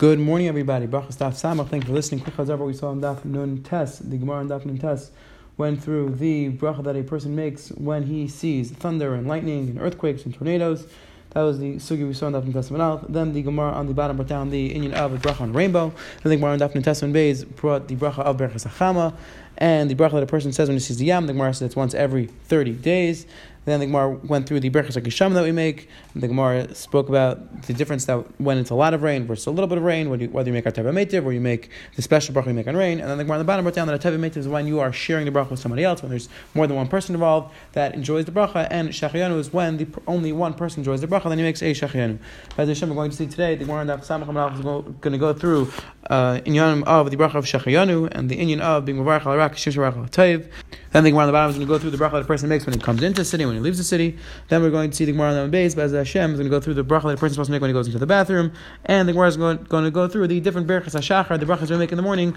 Good morning, everybody. Brachas Daf Samach. Thanks for listening. Quick chazar, we saw in Daf Nun Tes, the Gemara in Daf Nun Tes went through the bracha that a person makes when he sees thunder and lightning and earthquakes and tornadoes. That was the sugi we saw in Daf Nun Testament Then the Gemara on the bottom brought down the Indian of a bracha on rainbow. Then the Gemara on Daf Nun Testament Bays brought the bracha of Berachas Achama and the bracha that a person says when he sees the yam. The Gemara says it's once every 30 days. Then the Gemara went through the Berachas HaGesham that we make. The Gemara spoke about the difference that when it's a lot of rain versus a little bit of rain, whether you, whether you make a Teva Metiv or you make the special bracha you make on rain. And then the Gemara on the bottom brought down that a Teva Metiv is when you are sharing the bracha with somebody else, when there's more than one person involved that enjoys the bracha. And Shachayanu is when the, only one person enjoys the bracha, then he makes a Shachayanu. As Hashem, we're going to see today, the Gemara on Samach is going to go through uh, inyanim of the bracha of Shachayanu and the inyan of being Mavarach al Arak, Shish Mavarach al Then the Gemara on the bottom is going to go through the bracha that a person makes when he comes into the city, when he leaves the city. Then we're going to see the Gemara on the base, but as Hashem is going to go through the bracha that a person is supposed to make when he goes into the bathroom, and the Gemara is going, going to go through the different berachas hashachar, the brachas we make in the morning,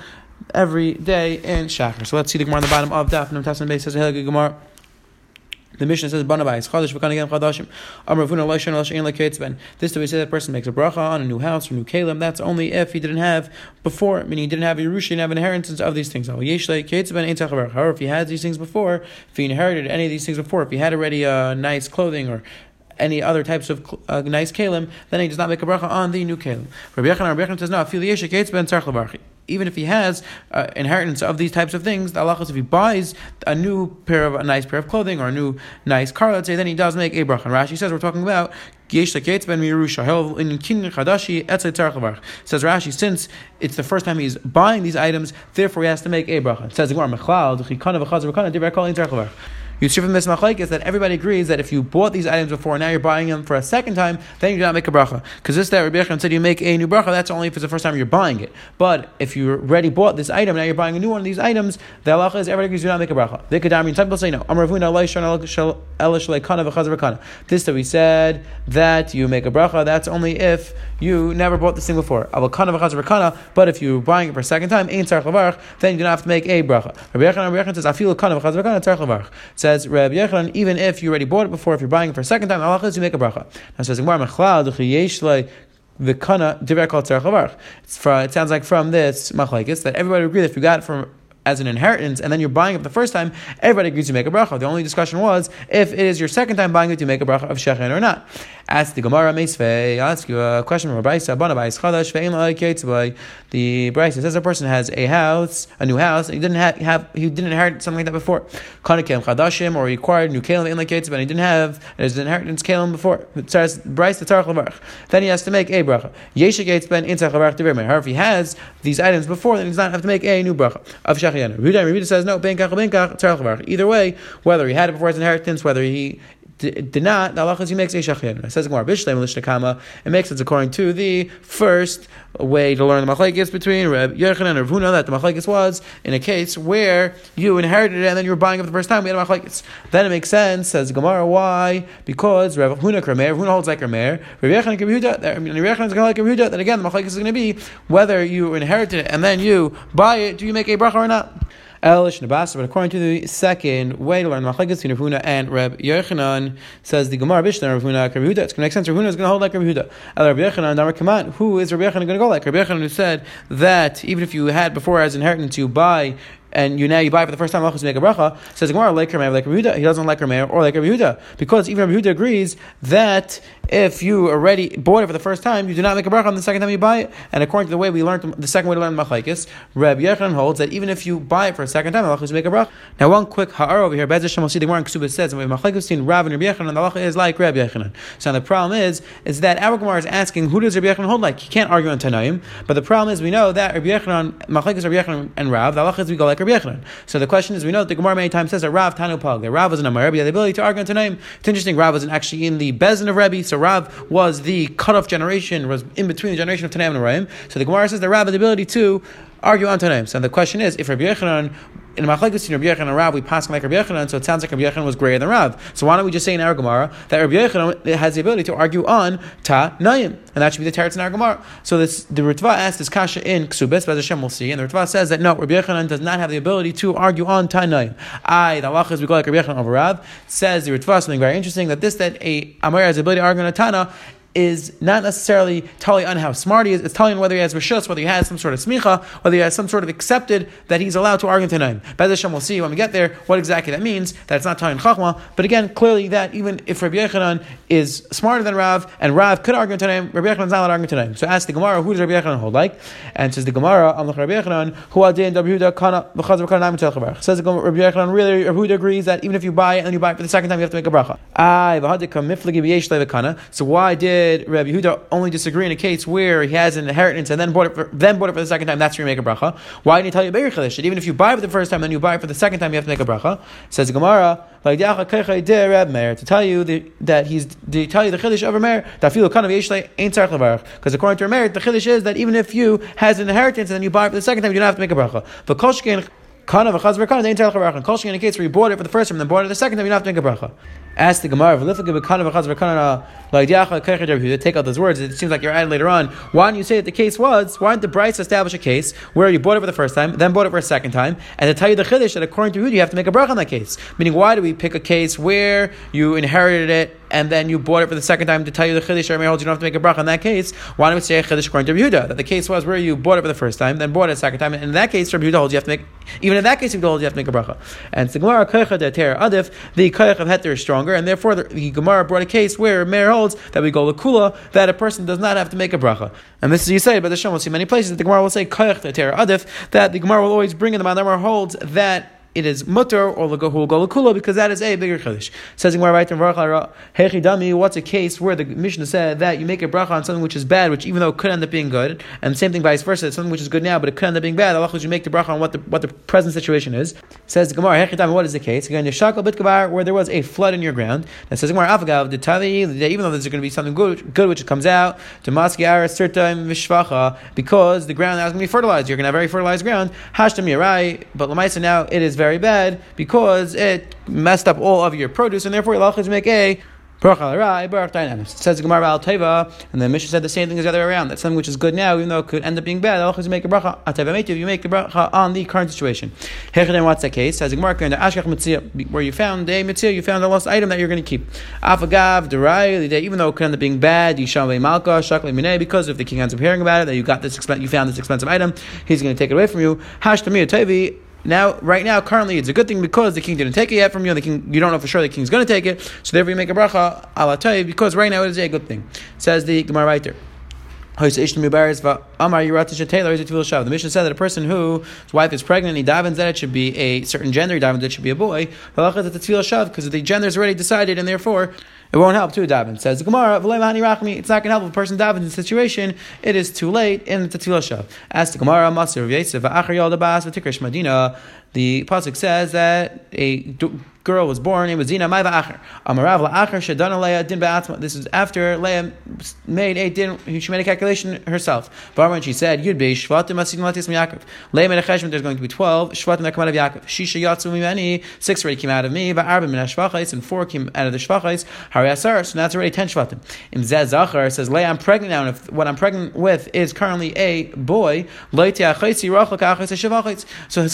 every day in shachar. So let's see the Gemara on the bottom of Daf Nam Tasman base says Gemara. The mission says Banabais Chadash V'Kanagam Chadashim Amar Vuna Leishan Leishan Lekeitzben. This to we say that person makes a bracha on a new house or new kalim. That's only if he didn't have before, meaning he didn't have Yerusha, didn't have an inheritance of these things. However, if he had these things before, if he inherited any of these things before, if he had already uh, nice clothing or any other types of uh, nice kalim, then he does not make a bracha on the new kalim. Rabbi Yechon, Rabbi Yechon says no. Kates ben tzarch even if he has uh, inheritance of these types of things, the Allah if he buys a new pair of a nice pair of clothing or a new nice car, let's say, then he does make a bracha. And Rashi says we're talking about Says Rashi, since it's the first time he's buying these items, therefore he has to make a bracha. Says see from this machlekes that everybody agrees that if you bought these items before, now you're buying them for a second time, then you do not make a bracha. Because this that Rabbi Yechon said you make a new bracha, that's only if it's the first time you're buying it. But if you already bought this item, now you're buying a new one of these items, the halacha is everybody agrees you do not make a bracha. They could some people say no. This that we said that you make a bracha, that's only if you never bought this thing before. But if you're buying it for a second time, then you do not have to make a bracha. Rabbi Yechon says, I feel says Reb Yechon, even if you already bought it before, if you're buying it for a second time, is you make a bracha. Now says the kana It sounds like from this machlekes that everybody agrees that if you got it from as an inheritance and then you're buying it the first time, everybody agrees to make a bracha. The only discussion was if it is your second time buying it, you make a bracha of shechen or not. Ask the Gemara Meisvei. Ask you a question from a Rabaisa. Banabais Chadash The Brisa says a person has a house, a new house, and he didn't have, have he didn't inherit something like that before. Kanakem Chadashim, or he acquired new Kalim in like and he didn't have his inheritance Kalim before. Then he has to make a bracha. Yesha Gates Ben Intzach. However, if he has these items before, then he does not have to make a new bracha of Shachianu. Either way, whether he had it before his inheritance, whether he did not, the halacha is he makes shachyan. It says Gemara Bishleim Lishtakama. It makes sense according to the first way to learn the machlekes between Reb Yechon and Reb Huna that the machlekes was in a case where you inherited it and then you were buying it for the first time. We had a machlekes. Then it makes sense. Says Gemara, why? Because Reb Huna Kramer, Reb Huna holds like Kramer. Reb Yechon and Reb Huda. Reb Yechon is like Reb Huda. Then again, the machlekes is going to be whether you inherited it and then you buy it. Do you make a bracha or not? Elish Nabasa, but according to the second way to learn Machlekes between Ravuna and Reb Yochanan, says the Gemara Bishna Ravuna Reb Yehuda. It's going to make sense. Ravuna is going to hold like Reb Yehuda. El Reb Yochanan, Damar Kaman. Who is Reb Yochanan going to go like? Reb Yochanan who said that even if you had before as inheritance, you buy and you now you buy it for the first time, to make a bracha, says Gemara, like Rameir, like Yehuda, he doesn't like Rameir or like Yehuda. Because even Yehuda agrees that if you already bought it for the first time, you do not make a bracha on the second time you buy it. And according to the way we learned, the second way to learn Machlaikis, Reb Yechon holds that even if you buy it for a second time, Allah make a bracha. Now, one quick ha'ar over here, Bez Hashem the Gemara in Ksubah says, and we have Machlaikis seen Rav and Reb Yechon, and the Allah is like Reb Yechon. So now the problem is, is that our Gemara is asking, who does Reb Yechon hold like? He can't argue on Tanaim, but the problem is, we know that Reb Yechon, Machlaikis Reb Yechon and Rav, the Allah is we go like Yechon. So the question is, we know that the Gemara many times says that Rav Tanu Pag, that Rav was an Amar Rebbe, the ability to argue on Tanaim. It's interesting, Rav wasn't actually in the Bezin of Rebbe, so Rav was the cut-off generation, was in between the generation of Tanaim and Rayim. So the Gemara says that Rav had the ability to argue on Tanaim. So the question is, if Rabbi Yechanan in Machlekes Rabbi Yechon and Rav, we pass like Rabbi Yechon, so it sounds like Rabbi Yechon was greater than Rav. So why don't we just say in our Gemara that Rabbi Yechon has the ability to argue on Ta Nayim, and that should be the teretz in our Gemara. So this the Ritva asked this kasha in Ksubis, but Hashem will see, and the Ritva says that no, Rabbi Yechon does not have the ability to argue on Ta Nayim. I the halachas we go like Rabbi Yechon over Rav says the Ritva something very interesting that this that a Amar has the ability to argue on a Tana is not necessarily telling on how smart he is. It's telling whether he has rishus, whether he has some sort of smicha, whether he has some sort of accepted that he's allowed to argue tonight. Bez Hashem, we'll see when we get there what exactly that means. That's not telling chachma, but again, clearly that even if Rabbi Yechanan is smarter than Rav, and Rav could argue tonight, Rabbi is not allowed to argue tonight. So ask the Gemara, who does Rabbi Yechanan hold like? And says the Gemara, Amlach Rabbi Yechanan, who adin Rabbi Yehuda kana v'chazar kana nam Says the Rabbi Yechanan, really, Yehuda agrees that even if you buy it and you buy it for the second time, you have to make a bracha. So why did Rabbi Yehuda only disagree in a case where he has an inheritance and then bought it for, then bought it for the second time? That's where you make a bracha. Why didn't he tell you bigger chiddush? Even if you buy it for the first time, then you buy it for the second time, you have to make a bracha. Says Gemara, to tell you the, that he's to tell you the chiddush of Meir that feel kind of ain't because according to a Meir the chiddush is that even if you has an inheritance and then you buy it for the second time, you don't have to make a bracha. Kana v'chaz v'kana, they telach bracha. Kol in a case where you bought it for the first time then bought it the second time, you don't have to make a bracha. Ask the Gemara, v'liflik v'kana v'chazver kana, like diacha kechet Yehuda, take out those words. It seems like you're adding later on. Why don't you say that the case was? Why didn't the Bryce establish a case where you bought it for the first time, then bought it for a second time, and to tell you the chiddush that according to who you have to make a bracha on that case? Meaning, why do we pick a case where you inherited it and then you bought it for the second time to tell you the chiddush or holds you don't have to make a bracha in that case? Why don't we say a chiddush according to Yehuda? That the case was where you bought it for the first time, then bought it a second time, and in that case, Rabbi Yehuda holds you have to make even in that case, Yehuda holds you have to make a bracha. And the Gemara koicha de adif, the koich of heter is stronger, and therefore the Gemara brought a case where Meir holds that we go the kula that a person does not have to make a bracha. And this is you say, but the Shem will see many places that the Gemara will say koyach adif that the Gemara will always bring in the Gemara holds that it is mutter or legahu golakula because that is a bigger chiddush. Says Hechidami. What's a case where the Mishnah said that you make a bracha on something which is bad, which even though it could end up being good, and same thing vice versa, something which is good now but it could end up being bad. Allah you make the bracha on what the what the present situation is. Says Gemara Hechidami. What is the case? Again, Bitkabar where there was a flood in your ground. That says Gemara Afagav the. Even though there's going to be something good, good which comes out to Maski Ara Sirta Mishvacha because the ground is going to be fertilized. You're going to have very fertilized ground. Hashtam Yarai. But Lamaisa now it is very bad because it messed up all of your produce, and therefore you'll make a it says Gemara al Teva, and the Mishnah said the same thing as the other way around. That something which is good now, even though it could end up being bad, you make a bracha. You make a bracha on the current situation. What's that case? Says Gemara in the Ashkach Mitzia, where you found a Mitzia, you found a lost item that you're going to keep. Afagav Derai, even though it could end up being bad, Yishamle Malka Shakle Mine, because if the king ends up hearing about it, that you got this, you found this expensive item, he's going to take it away from you. Hash Tamir Tevi. Now, right now, currently, it's a good thing because the king didn't take it yet from you. The king, you don't know for sure the king's going to take it, so therefore you make a bracha ala because right now it is a good thing. Says the Gemara there. The Mishnah said that a person whose wife is pregnant, he davens that it should be a certain gender, he davens that it should be a boy. Because the gender is already decided, and therefore it won't help to daven. Says the Gemara, it's not going to help if a person davens in a situation, it is too late in the tefillah shav. Ask the Gemara, Masir Yosef, Madina. The pasuk says that a girl was born, it was Zina Maiva Acher. Amarav La'acher Shadana Leah Din Ba'atzma. This is after Leah made a din, she made a calculation herself. When she said, Yud Be Shvatim Asin Latis Yaakov. Leah made a cheshbon, there's going to be 12 Shvatim that come out of Yaakov. Shisha Yatsu six already came out of me, but Arba Min Shvachais, and four came out of the Shvachais. Hari Asar, so that's already 10 Shvatim. Im Zachar says, Leah, I'm pregnant now, and if what I'm pregnant with is currently a boy, so it's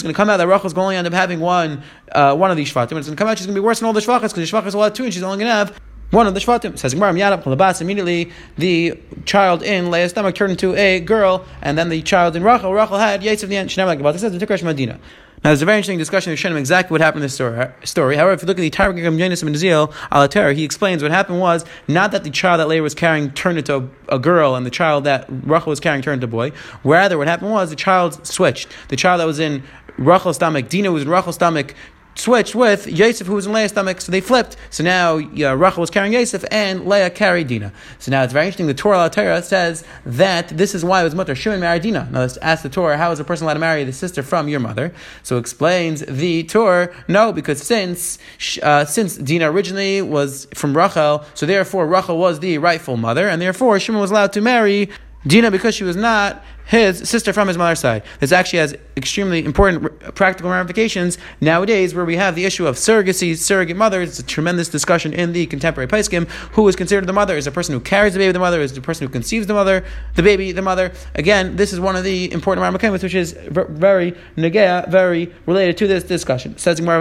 going to come out that Rachel is going to end up having one, uh, one of these Shvatim, it's going to come out, she's going to be worse than all the shvachas because the shvachas will have two, and she's only going to have one of the shvatim. Says Gemara Miyadab Chalabas. Immediately, the child in Leah's stomach turned into a girl, and then the child in Rachel, Rachel had Yates of the end. She like about this. Says the Medina. Now, there's a very interesting discussion in Shem exactly what happened in this story. Story. However, if you look at the Targum Yonis and Zil Alater, he explains what happened was not that the child that Leah was carrying turned into a, girl and the child that Rachel was carrying turned into a boy. Rather, what happened was the child switched. The child that was in Rachel's stomach, Dina was in Rachel's stomach, switched with Yosef, who was in Leah's stomach, so they flipped. So now Rachel was carrying Yosef, and Leah carried Dina. So now it's very interesting. The Torah Torah says that this is why it was mutter Shimon married Dina. Now let's ask the Torah, how is a person allowed to marry the sister from your mother? So explains the Torah, no, because since uh, since Dina originally was from Rachel, so therefore Rachel was the rightful mother, and therefore Shimon was allowed to marry Dina because she was not his sister from his mother's side. This actually has extremely important practical ramifications nowadays where we have the issue of surrogacy, surrogate mothers. It's a tremendous discussion in the contemporary Paiskim. Who is considered the mother? Is the person who carries the baby the mother? Is the person who conceives the mother, the baby the mother? Again, this is one of the important ramifications which is very negea, very related to this discussion. Says Gemara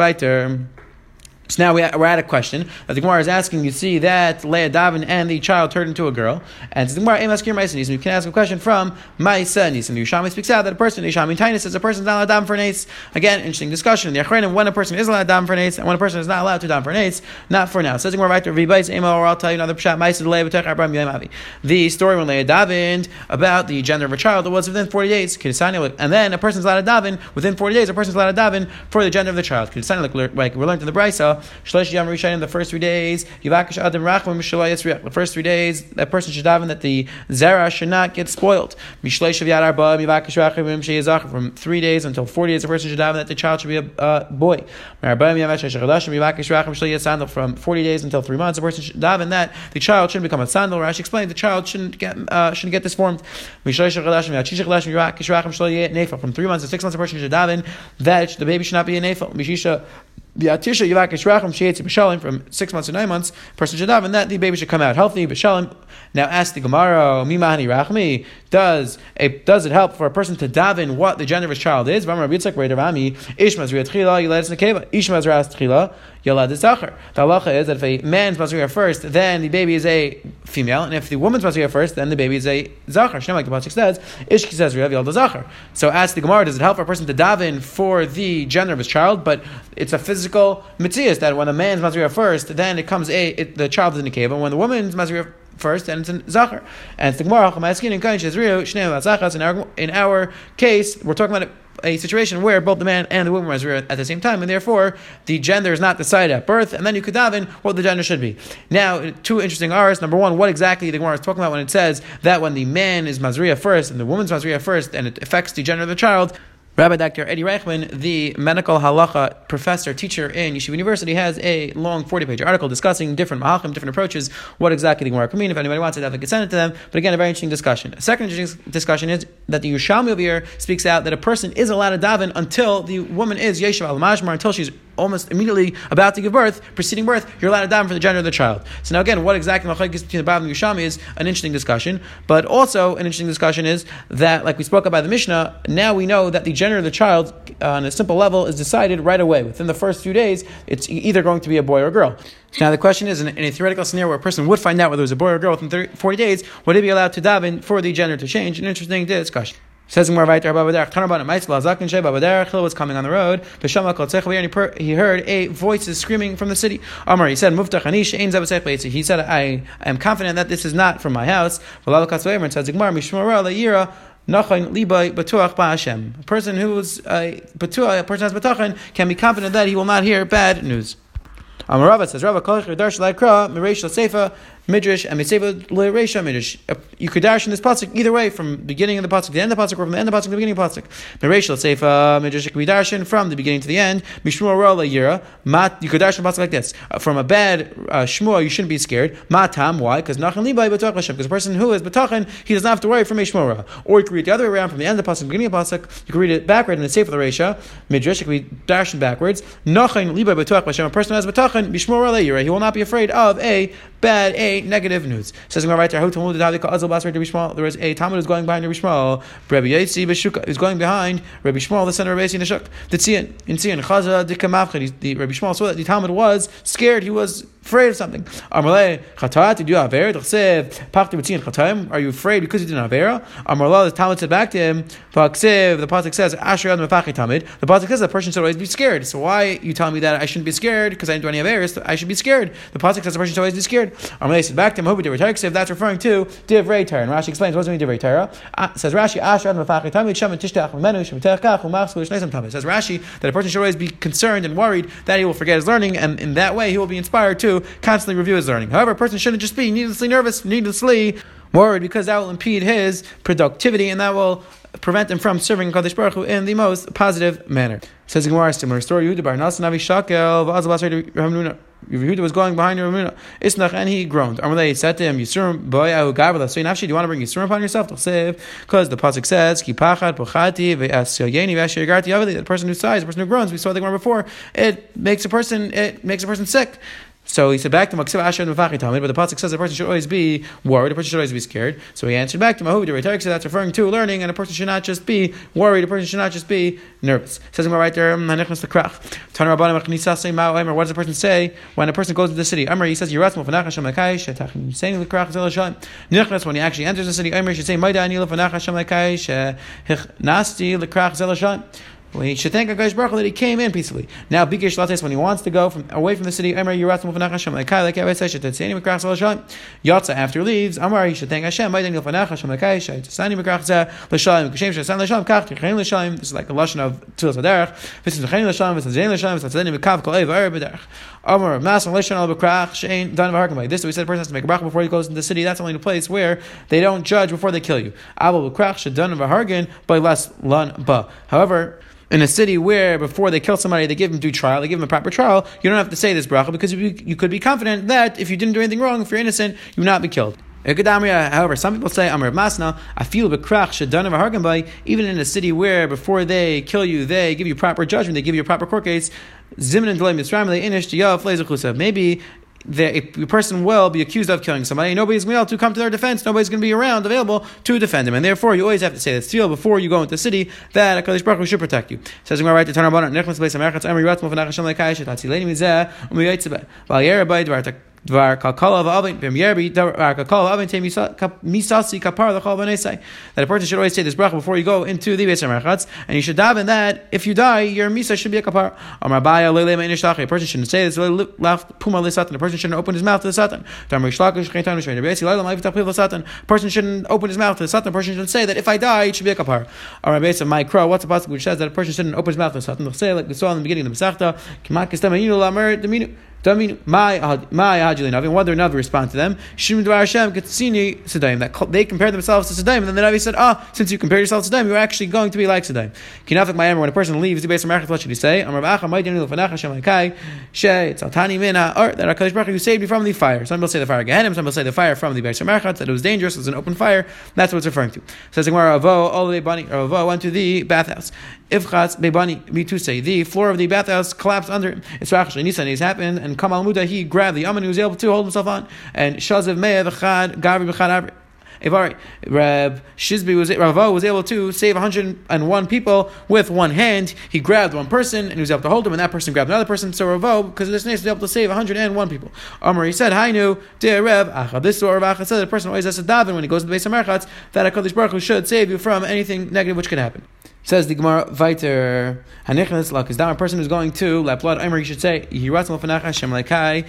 So now we, are at a question that the Gemara is asking. You see that Leah Davin and the child turned into a girl, and the Gemara Emaskir Maisa You can ask a question from Maisa Nisan. The Yishami speaks out that a person Yishami Tainus says a person is not allowed to for ace. Again, interesting discussion. The Achrenim when a person is allowed to for ace and when a person is not allowed to dam for ace. Not for now. Says the Gemara right to Vibais Emo, or I'll tell you another pshat. Maisa Leah B'Tech Abraham Yemavi. The story when Leah davened about the gender of a child that was within forty days. And then a person is allowed to daven within forty days. A person is allowed to daven for the gender of the child. Like we learned in the Brisa. Shlesh Yam Rishayim, the first three days, Yivakish Adam Rachman Mishalai Yisriach. The first three days, that person should daven that the Zera should not get spoiled. Mishlei Shav Yad Arba, Yivakish Rachman Sheyazach. From three days until 40 days, the person should daven that the child should be a uh, boy. From 40 days until three months, the person should daven that the child shouldn't become a sandal. Rashi explained the child shouldn't get uh, shouldn't get disformed. From three months to six months, the person should daven that the baby should not be a nefel. V'atisha yivakish racham sheyetzi b'shalim from six months to nine months, person should have, and that the baby should come out healthy b'shalim. Now ask the Gemara, mimahani rachmi, does a, does it help for a person to daven what the gender of his child is? V'amar Yitzchak Ravami, ishmaz riatchila yiladas nekeva, ishmaz ras tchila yalad zachar. The halacha is that if a man's masriya first, then the baby is a female, and if the woman's masriya first, then the baby is a zachar. Shem like the pasuk says, ishki says riav yalad zachar. So ask the Gemara, does it help a person to daven for the gender of his child? But it's a physical mitzvah that when a man's masriya first, then it comes a it, the child is in the cave, and when the woman's masriya first, and it's in Zachar. And it's the Gemara, in our, in our case, we're talking about a situation where both the man and the woman are at the same time, and therefore the gender is not decided at birth, and then you could daven what the gender should be. Now, two interesting R's. Number one, what exactly the Gemara is talking about when it says that when the man is Mazriya first and the woman's Mazriya first, and it affects the gender of the child, Rabbi Dr. Eddie Reichman, the medical halacha professor, teacher in Yeshiva University, has a long 40 page article discussing different mahachim, different approaches, what exactly the Gemara could mean. If anybody wants it, I can send it to them. But again, a very interesting discussion. A second interesting discussion is that the Yerushalmi over here speaks out that a person is allowed to daven until the woman is Yeshiva al until she's almost immediately about to give birth, preceding birth, you're allowed to daven for the gender of the child. So now again, what exactly the is between the Bab and the Yerushalmi is an interesting discussion. But also an interesting discussion is that, like we spoke about the Mishnah, now we know that the gender of the child uh, on a simple level is decided right away. Within the first few days, it's either going to be a boy or a girl. Now the question is, in, in a theoretical scenario where a person would find out whether it was a boy or a girl within 30, 40 days, would he be allowed to daven for the gender to change? An interesting discussion. Says in right there, Chil was coming on the road. And he heard a voices screaming from the city. Amar, he said, He said, I am confident that this is not from my house. And says, Nachon libay batuach ba'Hashem. A person who is a batuach, a person has batuachan, can be confident that he will not hear bad news. Amarava says, Rava Kolch Darsh Laikra, Miresh Sefer, Midrash and Mitzvah Leresha Midrash. You could dash in this pasuk either way, from beginning of the pasuk to the end of the pasuk, or from the end of the pasuk to the beginning of the pasuk. Meresh Sefer Midrash could be darshan from the beginning to the end. Mishmua Ra Yira. Mat. You could dash in the pasuk like this: uh, from a bad uh, shmua, you shouldn't be scared. Matam. Why? Because Nachan Libay B'Tach Hashem. Because a person who is B'Tachan, he does not have to worry from a shmua. Or you could read the other way around, from the end of the pasuk to the beginning of the pasuk. You could read it backward in the Sefer Leresha Midrash. It could be dashed backwards. Nachan Libay B'Tach Hashem. A person who has B'Tachan, Mishmua. He will not be afraid of a bad, a negative news. Says right there, there was a Talmud who's going behind Rabbi Shmuel. Rabbi Yitzi Beshuka is going behind Rabbi Shmuel, the son of Rabbi Yitzi Neshuk. The Tzion, in Tzion, Chaza Dikamavcha, the Rabbi Shmuel saw that the Talmud was scared, he was afraid of something. Amarle, Chatat, did you have Avera? Are you afraid because you didn't Avera? Amarle, the Talmud said back to him, the Pasuk says, Asher Adam Tamid. The Pasuk says the person should always be scared. So why you tell me that I shouldn't be scared because I didn't do any Averas? I should be scared. The Pasuk says the person should always be scared. Amarle said back to him, Hobi Divrei Torah, if that's referring to Divrei Torah. And Rashi explains, what does it mean Divrei Torah? Uh, says Rashi, Tamid, Shem Tishtach Shem. Says Rashi that a person should always be concerned and worried that he will forget his learning, and in that way he will be inspired to constantly review his learning. However, a person shouldn't just be needlessly nervous, needlessly worried, because that will impede his productivity and that will prevent him from serving Kadosh Baruch Hu in the most positive manner. Says Gemara, similar story. Yehuda was going behind Ramuna Isnach and he groaned. Amalei said to him, Yisurim boy ahu gavla. So nafshi, do you want to bring Yisurim upon yourself? To save Because the pasuk says, Ki pachad pochati ve'asyoyeni ve'ashirgarti yavli. The person who sighs, the person who groans, we saw the Gemara before. It makes a person. It makes a person sick. So he said back to him, but the pasuk says a person should always be worried, a person should always be scared. So he answered back to him, so that's referring to learning, and a person should not just be worried, a person should not just be nervous. says right there, what does the person say when a person goes to the city? He says, when he actually enters the city, he should say, he should thank Hakadosh Baruch Hu that he came in peacefully. Now, Bikish Lates, when he wants to go from away from the city, Emor Yiratzim Ufanach Hashem Lekai Lekai Vesay Shetetzeni Mekrach Zal Hashem. Yatsa after leaves, Amar he should thank Hashem. Ma'iden Ufanach Hashem Lekai Shetetzeni Mekrach Zal L'Shalim Kashem Shetetzeni L'Shalim Kach Tichein L'Shalim. This is like a lashon of Tzilas Haderech. Visim Tichein L'Shalim Visim Zayin L'Shalim Visim Tzedeni Mekav Kol Ev Erev B'Derech. Amar Masan L'Shan Al B'Krach Shein Dan V'Harkam. Like this, we said a person has to make a bracha before he goes into the city. That's only the place where they don't judge before they kill you. Abel B'Krach Shedan V'Hargan by less Lan Ba. However, in a city where before they kill somebody, they give them due trial, they give them a proper trial, you don't have to say this bracha because you, you could be confident that if you didn't do anything wrong, if you're innocent, you will not be killed. Uh, however, some people say Amr Masna, I feel hargan even in a city where before they kill you, they give you proper judgment, they give you a proper court case. Maybe the, a person will be accused of killing somebody, nobody's going to be able to come to their defense, nobody's going to be around available to defend him. And therefore, you always have to say that still before you go into the city that HaKadosh Baruch Hu should protect you. It says, right to turn about it, That a person should always say this bracha before you go into the Beis Merchatz, and you should daven that if you die, your misa should be a kapar. A person shouldn't say this puma. A person shouldn't open his mouth to the satan. A person shouldn't open his mouth to the satan. A person shouldn't say that if I die, it should be a kapar. Amar besa my crow. What's the passage which says that a person shouldn't open his mouth to the satan? Say like we saw in the beginning of the Masechta, deminu. Damin my my Hajili Navi. What did the Navi respond to them? Shim Dvar Hashem Katsini Sedaim. That they compared themselves to Sedaim, and then the Navi said, Ah, since you compared yourself to Sedaim, you're actually going to be like Sedaim. Kinafik Ma'amer. When a person leaves the base of Merchat, what should he say? Amar Bacha Ma'idin Lefanach Hashem Laikai She Tzaltani Mina or that Hakadosh Baruch Hu saved you from the fire. Some people say the fire Gehenim. Some people say the fire from the of Merchat that it was dangerous. It was an open fire. That's what it's referring to. Says Gemara Avo all the bunny Avo went to the bathhouse. Ifchatz Bebani say The floor of the bathhouse collapsed under him. It's Rachash Nisan. He's happened and Kamal Muda he grabbed the Aman, he was able to hold himself on. And Shazav Me'ev Echad, Gavri B'chad Avari. Reb Shizbi was Ravo was able to save 101 people with one hand. He grabbed one person and he was able to hold him, and that person grabbed another person. So Ravo, because of this nation, was able to save 101 people. Amr he said, "Hi, nu, dear Reb Acha." This Rav Acha said. The person always has to daven when he goes to the base of Merchatz that Hakadosh Baruch Hu should save you from anything negative which can happen. Says the Gemara Viter Hanichnas Lak is down a person who's going to blood Omer you should say Yiratzim Lefanacha Hashem Lekai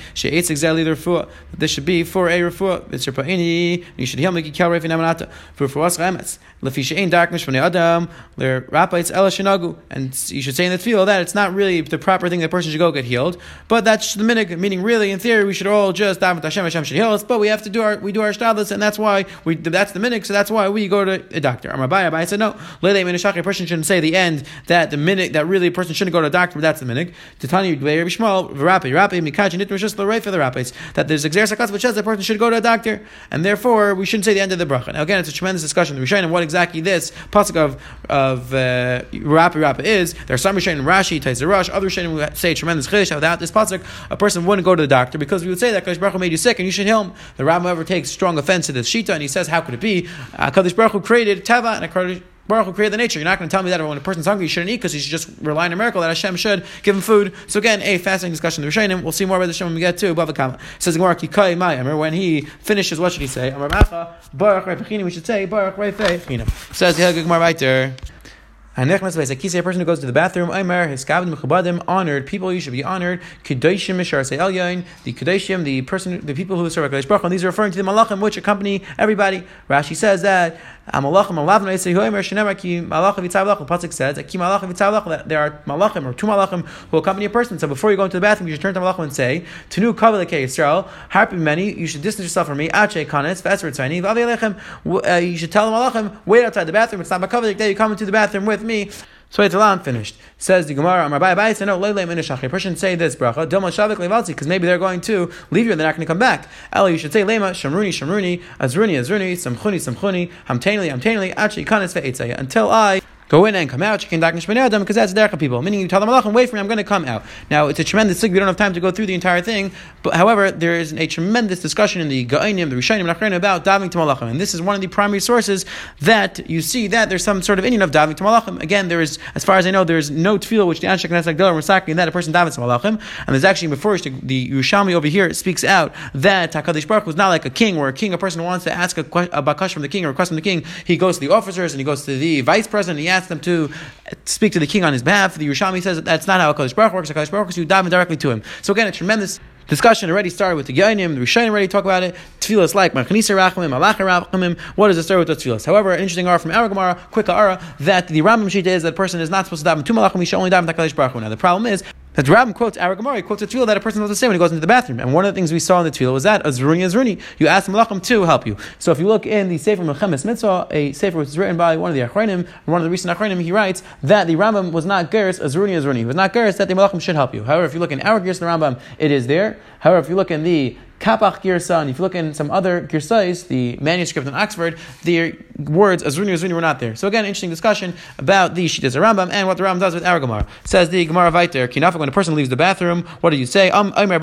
exactly the refuah. This should be for a refuah. Your pa'ini. You should heal Miki Kel Refi Namanata for for refuahs Chemetz. Lefi darkness from the Adam. Le Rappaitz Ela Shenagu. And you should say in the field that it's not really the proper thing that person should go get healed, but that's the minig. Meaning, really, in theory, we should all just daven Hashem Hashem should heal us, but we have to do our we do our shtadlis, and that's why we that's the minig. So that's why we go to a doctor. Amar I said no. Lele Minashaki person shouldn't say the end that the minute that really a person shouldn't go to a doctor, but that's the minute. Titani Rabbi Shmuel, Rapi, Rapi, Mikach, and the right for the Rapis, that there's exer which says the person should go to a doctor, and therefore we shouldn't say the end of the bracha. Now again, it's a tremendous discussion. The Rishonim, what exactly this pasuk of of uh, Rapi Rapi is. There are some Rishonim, Rashi, Rosh, other Rishonim who say tremendous chiddush without this pasuk, a person wouldn't go to the doctor because we would say that Kadosh Baruch Hu made you sick and you should heal him. The Rabbi ever takes strong offense to this shita and he says, how could it be? Uh, Kadosh Baruch Hu created tava and Baruch Hu created the nature. You're not going to tell me that when a person's hungry, he shouldn't eat because he should just rely on a miracle that Hashem should give him food. So again, a fascinating discussion. The Rishonim. We'll see more about the Hashem when we get to Bava Kama. Says Gemara Kikai Remember when he finishes, what should he say? Amar Baruch We should say Baruch Reifei Says the Gemara right there. Hanechnas v'esakisi, a person who goes to the bathroom, Aimer, his kavod mechubadim, honored, people you should be honored, kedoshim mishar elyain, the kedoshim, the person, the people who serve HaKadosh Baruch and these are referring to the malachim which accompany everybody. Rashi says that, Amalachim, Alavna, Yisei, Hoimer, Shenemar, ki malachim v'tzav lachim, Pasuk says, ki malachim v'tzav lachim, there are malachim, or two malachim, who accompany a person, so before you go into the bathroom, you should turn to malachim and say, Tenu kavod Yisrael, harpy many, you should distance yourself from me, ache kanes, v'esver tzayni, v'avi uh, you should tell the malachim, wait outside the bathroom, it's not makavod, that you come into the bathroom with me, so it's I'm finished. Says the Gemara, Amar Bai Bai, no, Lele Minashach. A person say this bracha, Dilma Shavik Levalzi, because maybe they're going to leave you and they're not going to come back. Ella, you should say Lema, Shamruni, Shamruni, Azruni, Azruni, Samchuni, Samchuni, Hamtainli, Hamtainli, Achi, Kanis, Ve'etzaya, until I go in and come out. Because that's derech people. Meaning you tell the malachim, wait for me, I'm going to come out. Now it's a tremendous thing. We don't have time to go through the entire thing. But however, there is a tremendous discussion in the Ga'inim, the Rishonim, and about davening to malachim, and this is one of the primary sources that you see that there's some sort of Indian of davening to malachim. Again, there is, as far as I know, there is no tefillah which the Anshe Knesset Gdol Rasaki that a person davens to malachim, and there's actually before the Yerushalmi over here speaks out that Hakadosh Baruch was not like a king, where a king, a person wants to ask a, a bakash from the king or a request from the king, he goes to the officers and he goes to the vice president, and he asks them to uh, speak to the king on his behalf. The Yerushalmi says that that's not how Hakadosh Baruch works. Hakadosh Baruch works, you daven directly to him. So again, a tremendous discussion already started with the Gainim, the Rishonim already talk about it. Tefillas like Machanisa Rachamim, Malacha Rachamim. What does it story with those tefillas? However, an interesting ara from our Gemara, quick ara, that the Rambam Shita is that a person is not supposed to daven two Malachim, he should only daven Takalish Baruch Now the problem is that the Rabbim quotes he quotes a tefillah that a person does to say when he goes into the bathroom. And one of the things we saw in the tefillah was that Azruni Azruni, you ask Malachim to help you. So if you look in the Sefer Mechemes Mitzvah, a Sefer which is written by one of the Achronim, one of the recent Achronim, he writes that the Rambam was not Geras Azruni Azruni. He was not Geras that the Malachim should help you. However, if you look in our Geras the Rambam, it is there. However, if you look in the Kapach Girsa, and if you look in some other Girsais, the manuscript in Oxford, the words Azruni Azruni were not there. So again, interesting discussion about the Shittas Rambam and what the Rambam does with our. Says the Gemara Viter, Kinafik, when a person leaves the bathroom, what do you say? Um, Adam If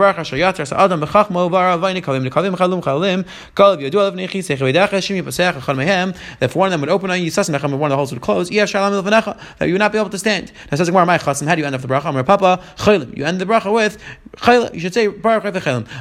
one of them would open on you, Sasmechem, one of the holes would close, that you would not be able to stand. Now says Gemara, My Chasim, how do you end up the bracha? Amar Papa, You end the bracha with You should say Baruch.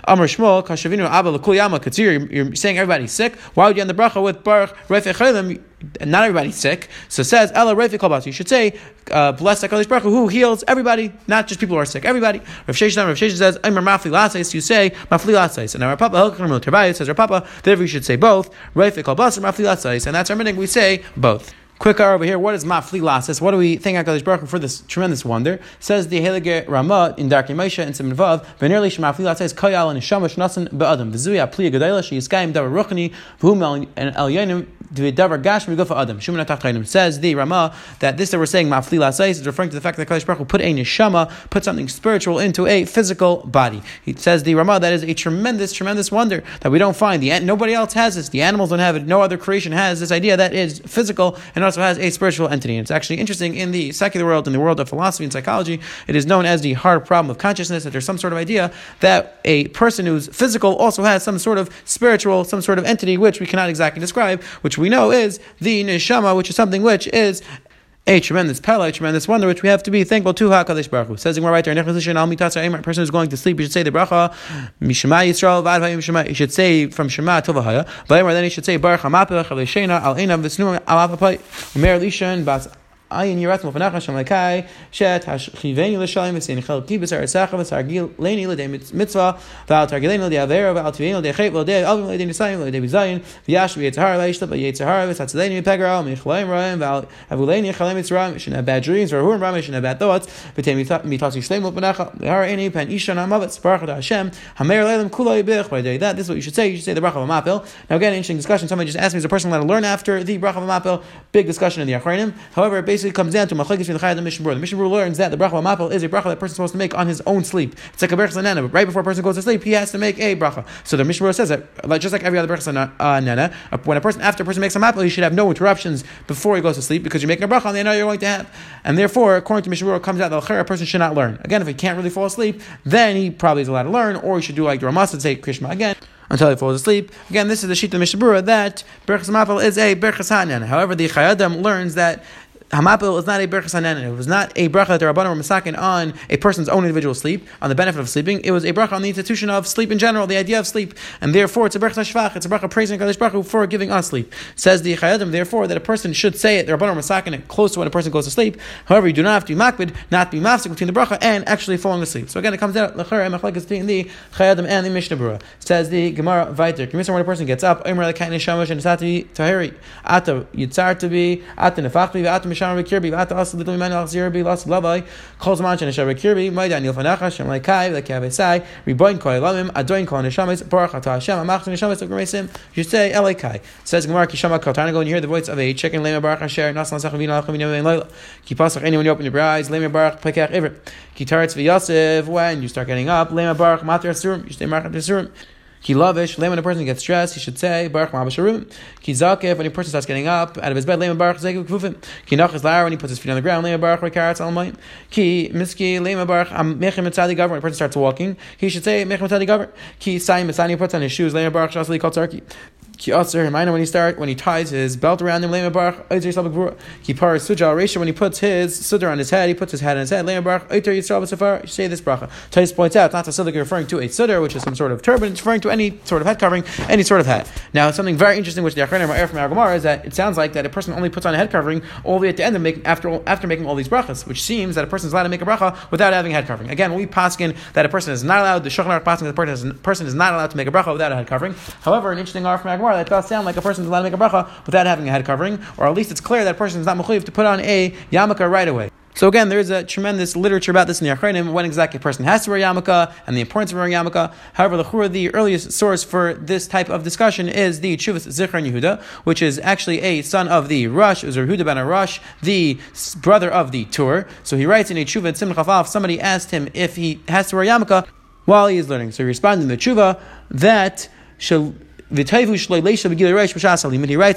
Amar Shmuel, Kashavinu Abba Lakuyama Katsir, you're saying everybody's sick. Why would you end the bracha with Baruch Refe Chelim? Not everybody's sick. So says Ella Refe Kolbas. You should say, uh, bless Hakadosh Baruch who heals everybody, not just people who are sick. Everybody. Rav Sheshan, Rav Sheshan says, Aimer Mafli Latzais. You say Mafli Latzais. And our Papa Hilchim Terbayit says, our Papa, therefore you should say both Refe Kolbas and Mafli Latzais. And that's our meaning. We say both. Quick over here. What is mafli lasis? What do we thank Hakadosh Baruch for this tremendous wonder? Says the Helige Rama in Darkei Moshe and Simon Vav. Venerli shemafli lasis koyal and shamash nasan be'adam. V'zuya pli gedayla she yiskayim davar ruchni v'hum el yonim davar gashmi gufa adam. Shuman atachayim says the Rama that this that we're saying mafli lasis is referring to the fact that Hakadosh Baruch put a neshama, put something spiritual into a physical body. He says the Rama that is a tremendous, tremendous wonder that we don't find. The nobody else has this. The animals don't have it. No other creation has this idea that is physical and also has a spiritual entity. And it's actually interesting in the secular world, in the world of philosophy and psychology, it is known as the hard problem of consciousness that there's some sort of idea that a person who's physical also has some sort of spiritual, some sort of entity which we cannot exactly describe, which we know is the neshama, which is something which is a tremendous pella, a tremendous wonder, which we have to be thankful to HaKadosh Baruch Hu. Says in right there, a person who's going to sleep, you should say the bracha, Mishma Yisrael, Vad Hayim You should say from Shema Tovahaya. But then you should say Baruch HaMapel, Chaleshena, Al Einav, Vesnum, Al Apapai, Umer Bas ayin yirat mufnach Hashem lekai shet hashchiveni l'shalim v'sein chel kibus ha'asacha v'sargil leini l'dei mitzvah v'al targileni l'dei avera v'al tiveni l'dei chet l'dei avim l'dei nisayim l'dei bizayin v'yash v'yetzahar l'ishta v'yetzahar v'satzileni v'pegra v'michlayim ra'im v'al avuleni chalim mitzrayim v'shin have bad dreams v'rahurim ra'im v'shin have bad thoughts v'tei mitasi shleim mufnach l'har eni pen ishan ha'mavet baruch Hashem hamer leilim kula yibich by day that this is what you should say you should say the bracha of mapil now again interesting discussion somebody just asked me is a person allowed to learn after the bracha of mapil big discussion in the Achrayim however basically basically comes down to machlekes between the the The Mishnah learns that the bracha mapel is a bracha that person is supposed to make on his own sleep. It's like a bracha nana, but right before a person goes to sleep, he has to make a bracha. So the Mishnah says that, like, just like every other bracha uh, nana, when a person after a person makes a mapel, he should have no interruptions before he goes to sleep because you're making a bracha on the nana you're going to have, and therefore, according to Mishnah, comes out that a person should not learn. Again, if he can't really fall asleep, then he probably is allowed to learn, or he should do like the Ramasa and say Krishma again until he falls asleep. Again, this is the sheet of Mishnah Berurah that Berchas is a Berchas. However, the Chayei Adam learns that Hamapil is not a berachas hanen. It was not a bracha that the Rabbanim were masakin on a person's own individual sleep, on the benefit of sleeping. It was a bracha on the institution of sleep in general, the idea of sleep, and therefore it's a bracha shvach. It's a bracha praising Kadosh Baruch for giving us sleep. Says the Chayei Adam, therefore, that a person should say it. The Rabbanim were masakin it close to when a person goes to sleep. However, you do not have to be makbid, not be mafsik between the bracha and actually falling asleep. So again, it comes out lechar and machlekes between the Chayei Adam and the Mishnah Berurah. Says the Gemara Vayter. Can when a person gets up, Omer lekayne shamash and satvi tahiri ata yitzar to be ata nefachvi ata misham kirbi ata as little man al zir be lost lavai calls man chen shaber kirbi my daniel fanacha shem like kai sai reborn kol lamim adoin kol neshamis baruch ata hashem amach neshamis graceim you say elikai says gemara kishama kaltana go and hear the voice of a chicken lema baruch asher nasan sachavin al chavin yom leila. Ki pasach any when you open your eyes lema baruch pekach ivr ki taretz v'yosef when you start getting up lema baruch mater surim you stay marchat surim Ki lavish, when a person gets stressed, he should say, Baruch Ma'abasharum. Ki zakif, when a person starts getting up out of his bed, Lema Baruch Zekiv Kufim. Ki nachas when he puts his feet on the ground, Lema Baruch Rekaratz Almayim. Ki miski, Lema Baruch Am Mechim Mitzadi Gavar, when a person starts walking, he should say, Mechim Mitzadi Gavar. Ki Sayim Mitzani puts on his shoes, Lema Baruch Shasli Turkey. When he start when he ties his belt around him, Lema Baruch Oitzer Yisrael when he puts his sudar on his head, he puts his head on his head, say this bracha. Tais points out not to sudar referring to a sudar, which is some sort of turban. It's referring to any sort of head covering, any sort of hat. Now, something very interesting which the Achronim are from Gemara is that it sounds like that a person only puts on a head covering all the at the end of making after after making all these brachas, which seems that a person is allowed to make a bracha without having a head covering. Again, we paskin that a person is not allowed. The Shulchan Aruch that a person is, person is not allowed to make a bracha without a head covering. However, an interesting R from Gemara that does sound like a person is allowed to make a bracha without having a head covering, or at least it's clear that person is not mechuyev to put on a yarmulke right away. So again, there is a tremendous literature about this in the Achronim, when exactly a person has to wear yarmulke and the importance of wearing yarmulke. However, the the earliest source for this type of discussion is the Chuvas Zichron Yehuda, which is actually a son of the Rosh, was Yehuda ben Rosh, the brother of the Tur. So he writes in a Chuvah Tzim Chafaf, somebody asked him if he has to wear yarmulke while he is learning. So he responded in the Chuvah that he writes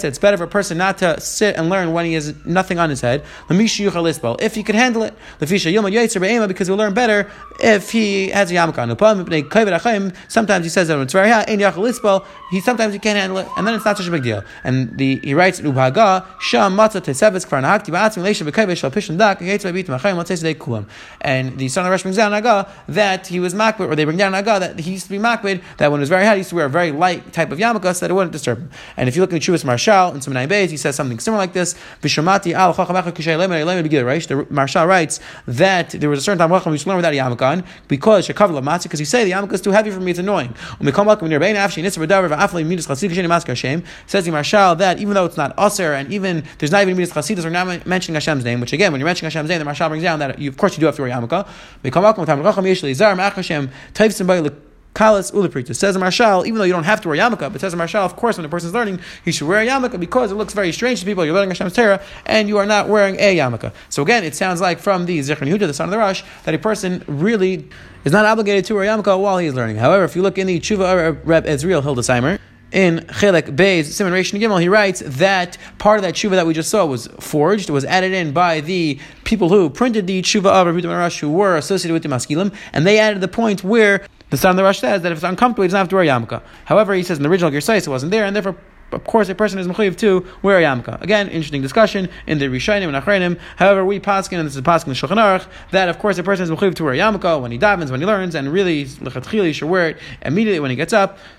that it's better for a person not to sit and learn when he has nothing on his head. If he can handle it, because he'll learn better if he has a yarmulke. Sometimes he says that when it's very hot, he sometimes he can't handle it, and then it's not such a big deal. And the, he writes Ubhaga Sham Matzah Ba'atzim Leisha Shal Dak Machayim Kulam. And the son of Rosh brings down Naga that he was makbid, or they bring down Naga that he used to be makbid, that when it was very hot, he used to wear a very light type of so that it wouldn't disturb him. And if you look at Chuvas Marshal in nine Beis, he says something similar like this. Vishamati al The Marshal writes that there was a certain time Chacham used to learn without a yarmulke because Shekav Lamatzi, because he said the yarmulke is too heavy for me, it's annoying. Says the Marshal that even though it's not Aser and even there's not even Midas Chasidus, we're not mentioning Hashem's name, which again, when you're mentioning Hashem's name, the Marshal brings down that you, of course you do have to wear yarmulke. Kalas Uliprita. Says Marshal, even though you don't have to wear yarmulke, but says Marshal, of course, when a person's learning, he should wear a yarmulke because it looks very strange to people. You're learning Hashem's Torah and you are not wearing a yarmulke. So again, it sounds like from the Zichron Yehuda, the son of the Rosh, that a person really is not obligated to wear yarmulke while he is learning. However, if you look in the Tshuva of Reb Ezriel Hildesheimer, in Chelek Beis, Simon Reish Gimel, he writes that part of that tshuva that we just saw was forged, was added in by the people who printed the tshuva of Rabbi Rosh who were associated with the Maskilim, and they added the point where the son of the Rosh says that if it's uncomfortable, he doesn't have to wear yarmulke. However, he says in the original Gersais it wasn't there, and therefore of course, a person is mechuyev to wear a yarmulke. Again, interesting discussion in the Rishonim and Achrenim. However, we paskin, and this is paskin in Shulchan Aruch, that of course a person is mechuyev to wear a yarmulke when he davens, when he learns, and really lechatchili should wear it immediately when he gets up.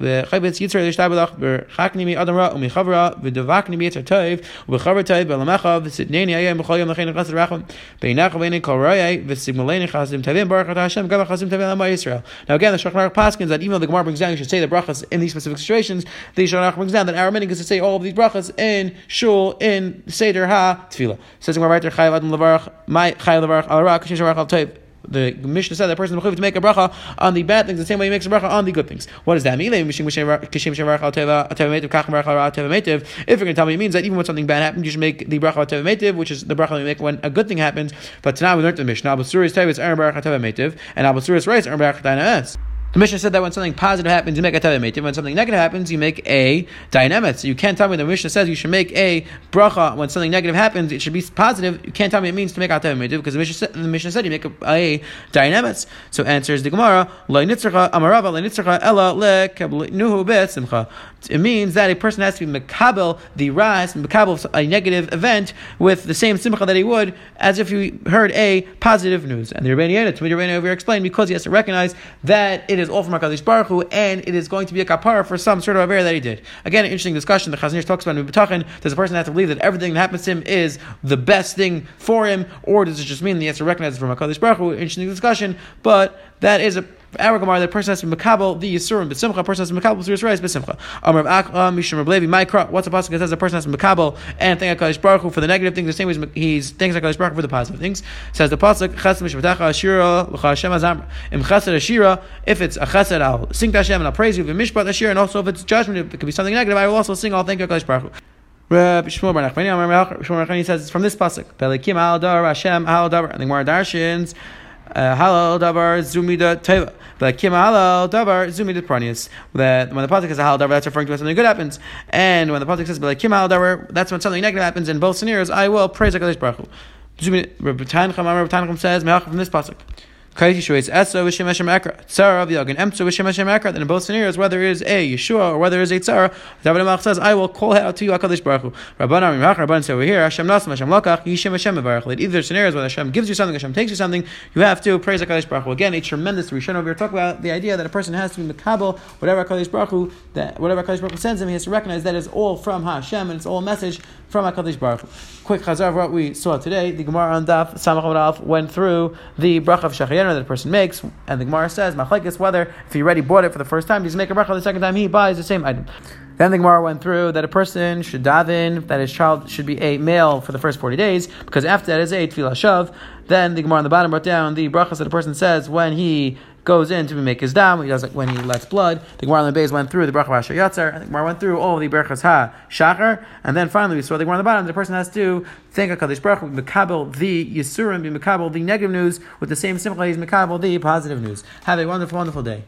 Now again, the Shulchan Paskins that even though the Gemara brings down you should say the brachas in these specific situations, the Shulchan brings down that our meaning is to say all of these brachas in Shul in Seder Ha Tefillah. Says the Gemara right there, Chayav Adam Levarach, My Chayav Levarach Al Ra Kashish Levarach Al Tov the Mishnah said that person is to make a bracha on the bad things the same way he makes a bracha on the good things. What does that mean? If you're going to tell me it means that even when something bad happens, you should make the bracha which is the bracha you make when a good thing happens. But tonight we learned the Mishnah. Abu Suris is Aaron Baruch and Abu Suris writes Aaron Baruch the Mishnah said that when something positive happens, you make a tevah When something negative happens, you make a dynamic. So you can't tell me the Mishnah says you should make a bracha when something negative happens. It should be positive. You can't tell me it means to make a tevah because the Mishnah, said, the Mishnah said you make a, a dynamic. So answers the Gemara: ella nuhu It means that a person has to be mekabel the ras, mekabel a negative event with the same simcha that he would as if he heard a positive news. And the to me, the Rebbeinu over explained because he has to recognize that it is all from HaKadosh Baruch Hu, and it is going to be a kapara for some sort of aver that he did. Again, an interesting discussion. The Chazon Ish talks about Mibitachin. Does a person have to believe that everything that happens to him is the best thing for him, or does it just mean that he has to recognize it from HaKadosh Baruch Hu? Interesting discussion, but that is a Our Gemara, the person has to be makabel the yisurim b'simcha. person has to be makabel the rice b'simcha. Amar Akra Mishum Rablevi Maikra. What's the pasuk that says the person has to be makabel and thank Hakadosh Baruch Hu for the negative things the same way he's thanks Hakadosh Baruch Hu for the positive things. Says the pasuk Chesed Mishmatacha Ashira L'cha Hashem Azamra. Im Chesed Ashira, if it's a Chesed, I'll sing to Hashem and I'll praise you. V'mishpat Ashira, and also if it's judgment, if it could be something negative, I will also sing. I'll thank Hakadosh Baruch Hu. Rabbi Shmuel Bar Nachmani, Shmuel Bar says it's from this pasuk. Belikim al dar Hashem al davar. And the Gemara darshins Uh, halal davar zumida teva. Belikim halal davar zumida pranius. That when the pasuk says halal davar, that's referring to when something good happens. And when the pasuk says belikim halal davar, that's when something negative happens. In both scenarios, I will praise Hakadosh Baruch Hu. Tancham, Rabbi Tancham says from this pasuk. Then in both scenarios, whether it is a Yeshua or whether it is a Tzara, David Malach says, I will call out to you HaKadosh Baruch Hu. Rabban Arim Hach, Rabban say over here, Hashem Nasan, Hashem Lakach, Yishim Hashem Mevarach. That either scenarios whether Hashem gives you something, Hashem takes you something, you have to praise HaKadosh Baruch Hu. Again, a tremendous Rishon over here talk about the idea that a person has to be Mekabel, whatever HaKadosh Baruch Hu, that whatever HaKadosh Baruch Hu sends him, he has to recognize that is all from Hashem and it's all a message from HaKadosh Baruch Hu. Quick chazar of what we saw today. The Gemara on Daf Samach went through the bracha of Shehecheyanu that a person makes, and the Gemara says, Machlekes, whether if he already bought it for the first time, he's make a bracha the second time he buys the same item. Then the Gemara went through that a person should daven, that his child should be a male for the first 40 days, because after that is a tefillah shav. Then the Gemara on the bottom brought down the brachas that a person says when he goes in to make his dam, he does it when he lets blood. The Gemara on the base went through the bracha Asher Yatzar, the Gemara went through all the brachas ha shachar, and then finally we saw the Gemara on the bottom. The person has to thank Hakadosh Baruch Hu, mekabel the yisurim, be mekabel the negative news with the same simcha he's mekabel the positive news. Have a wonderful, wonderful day.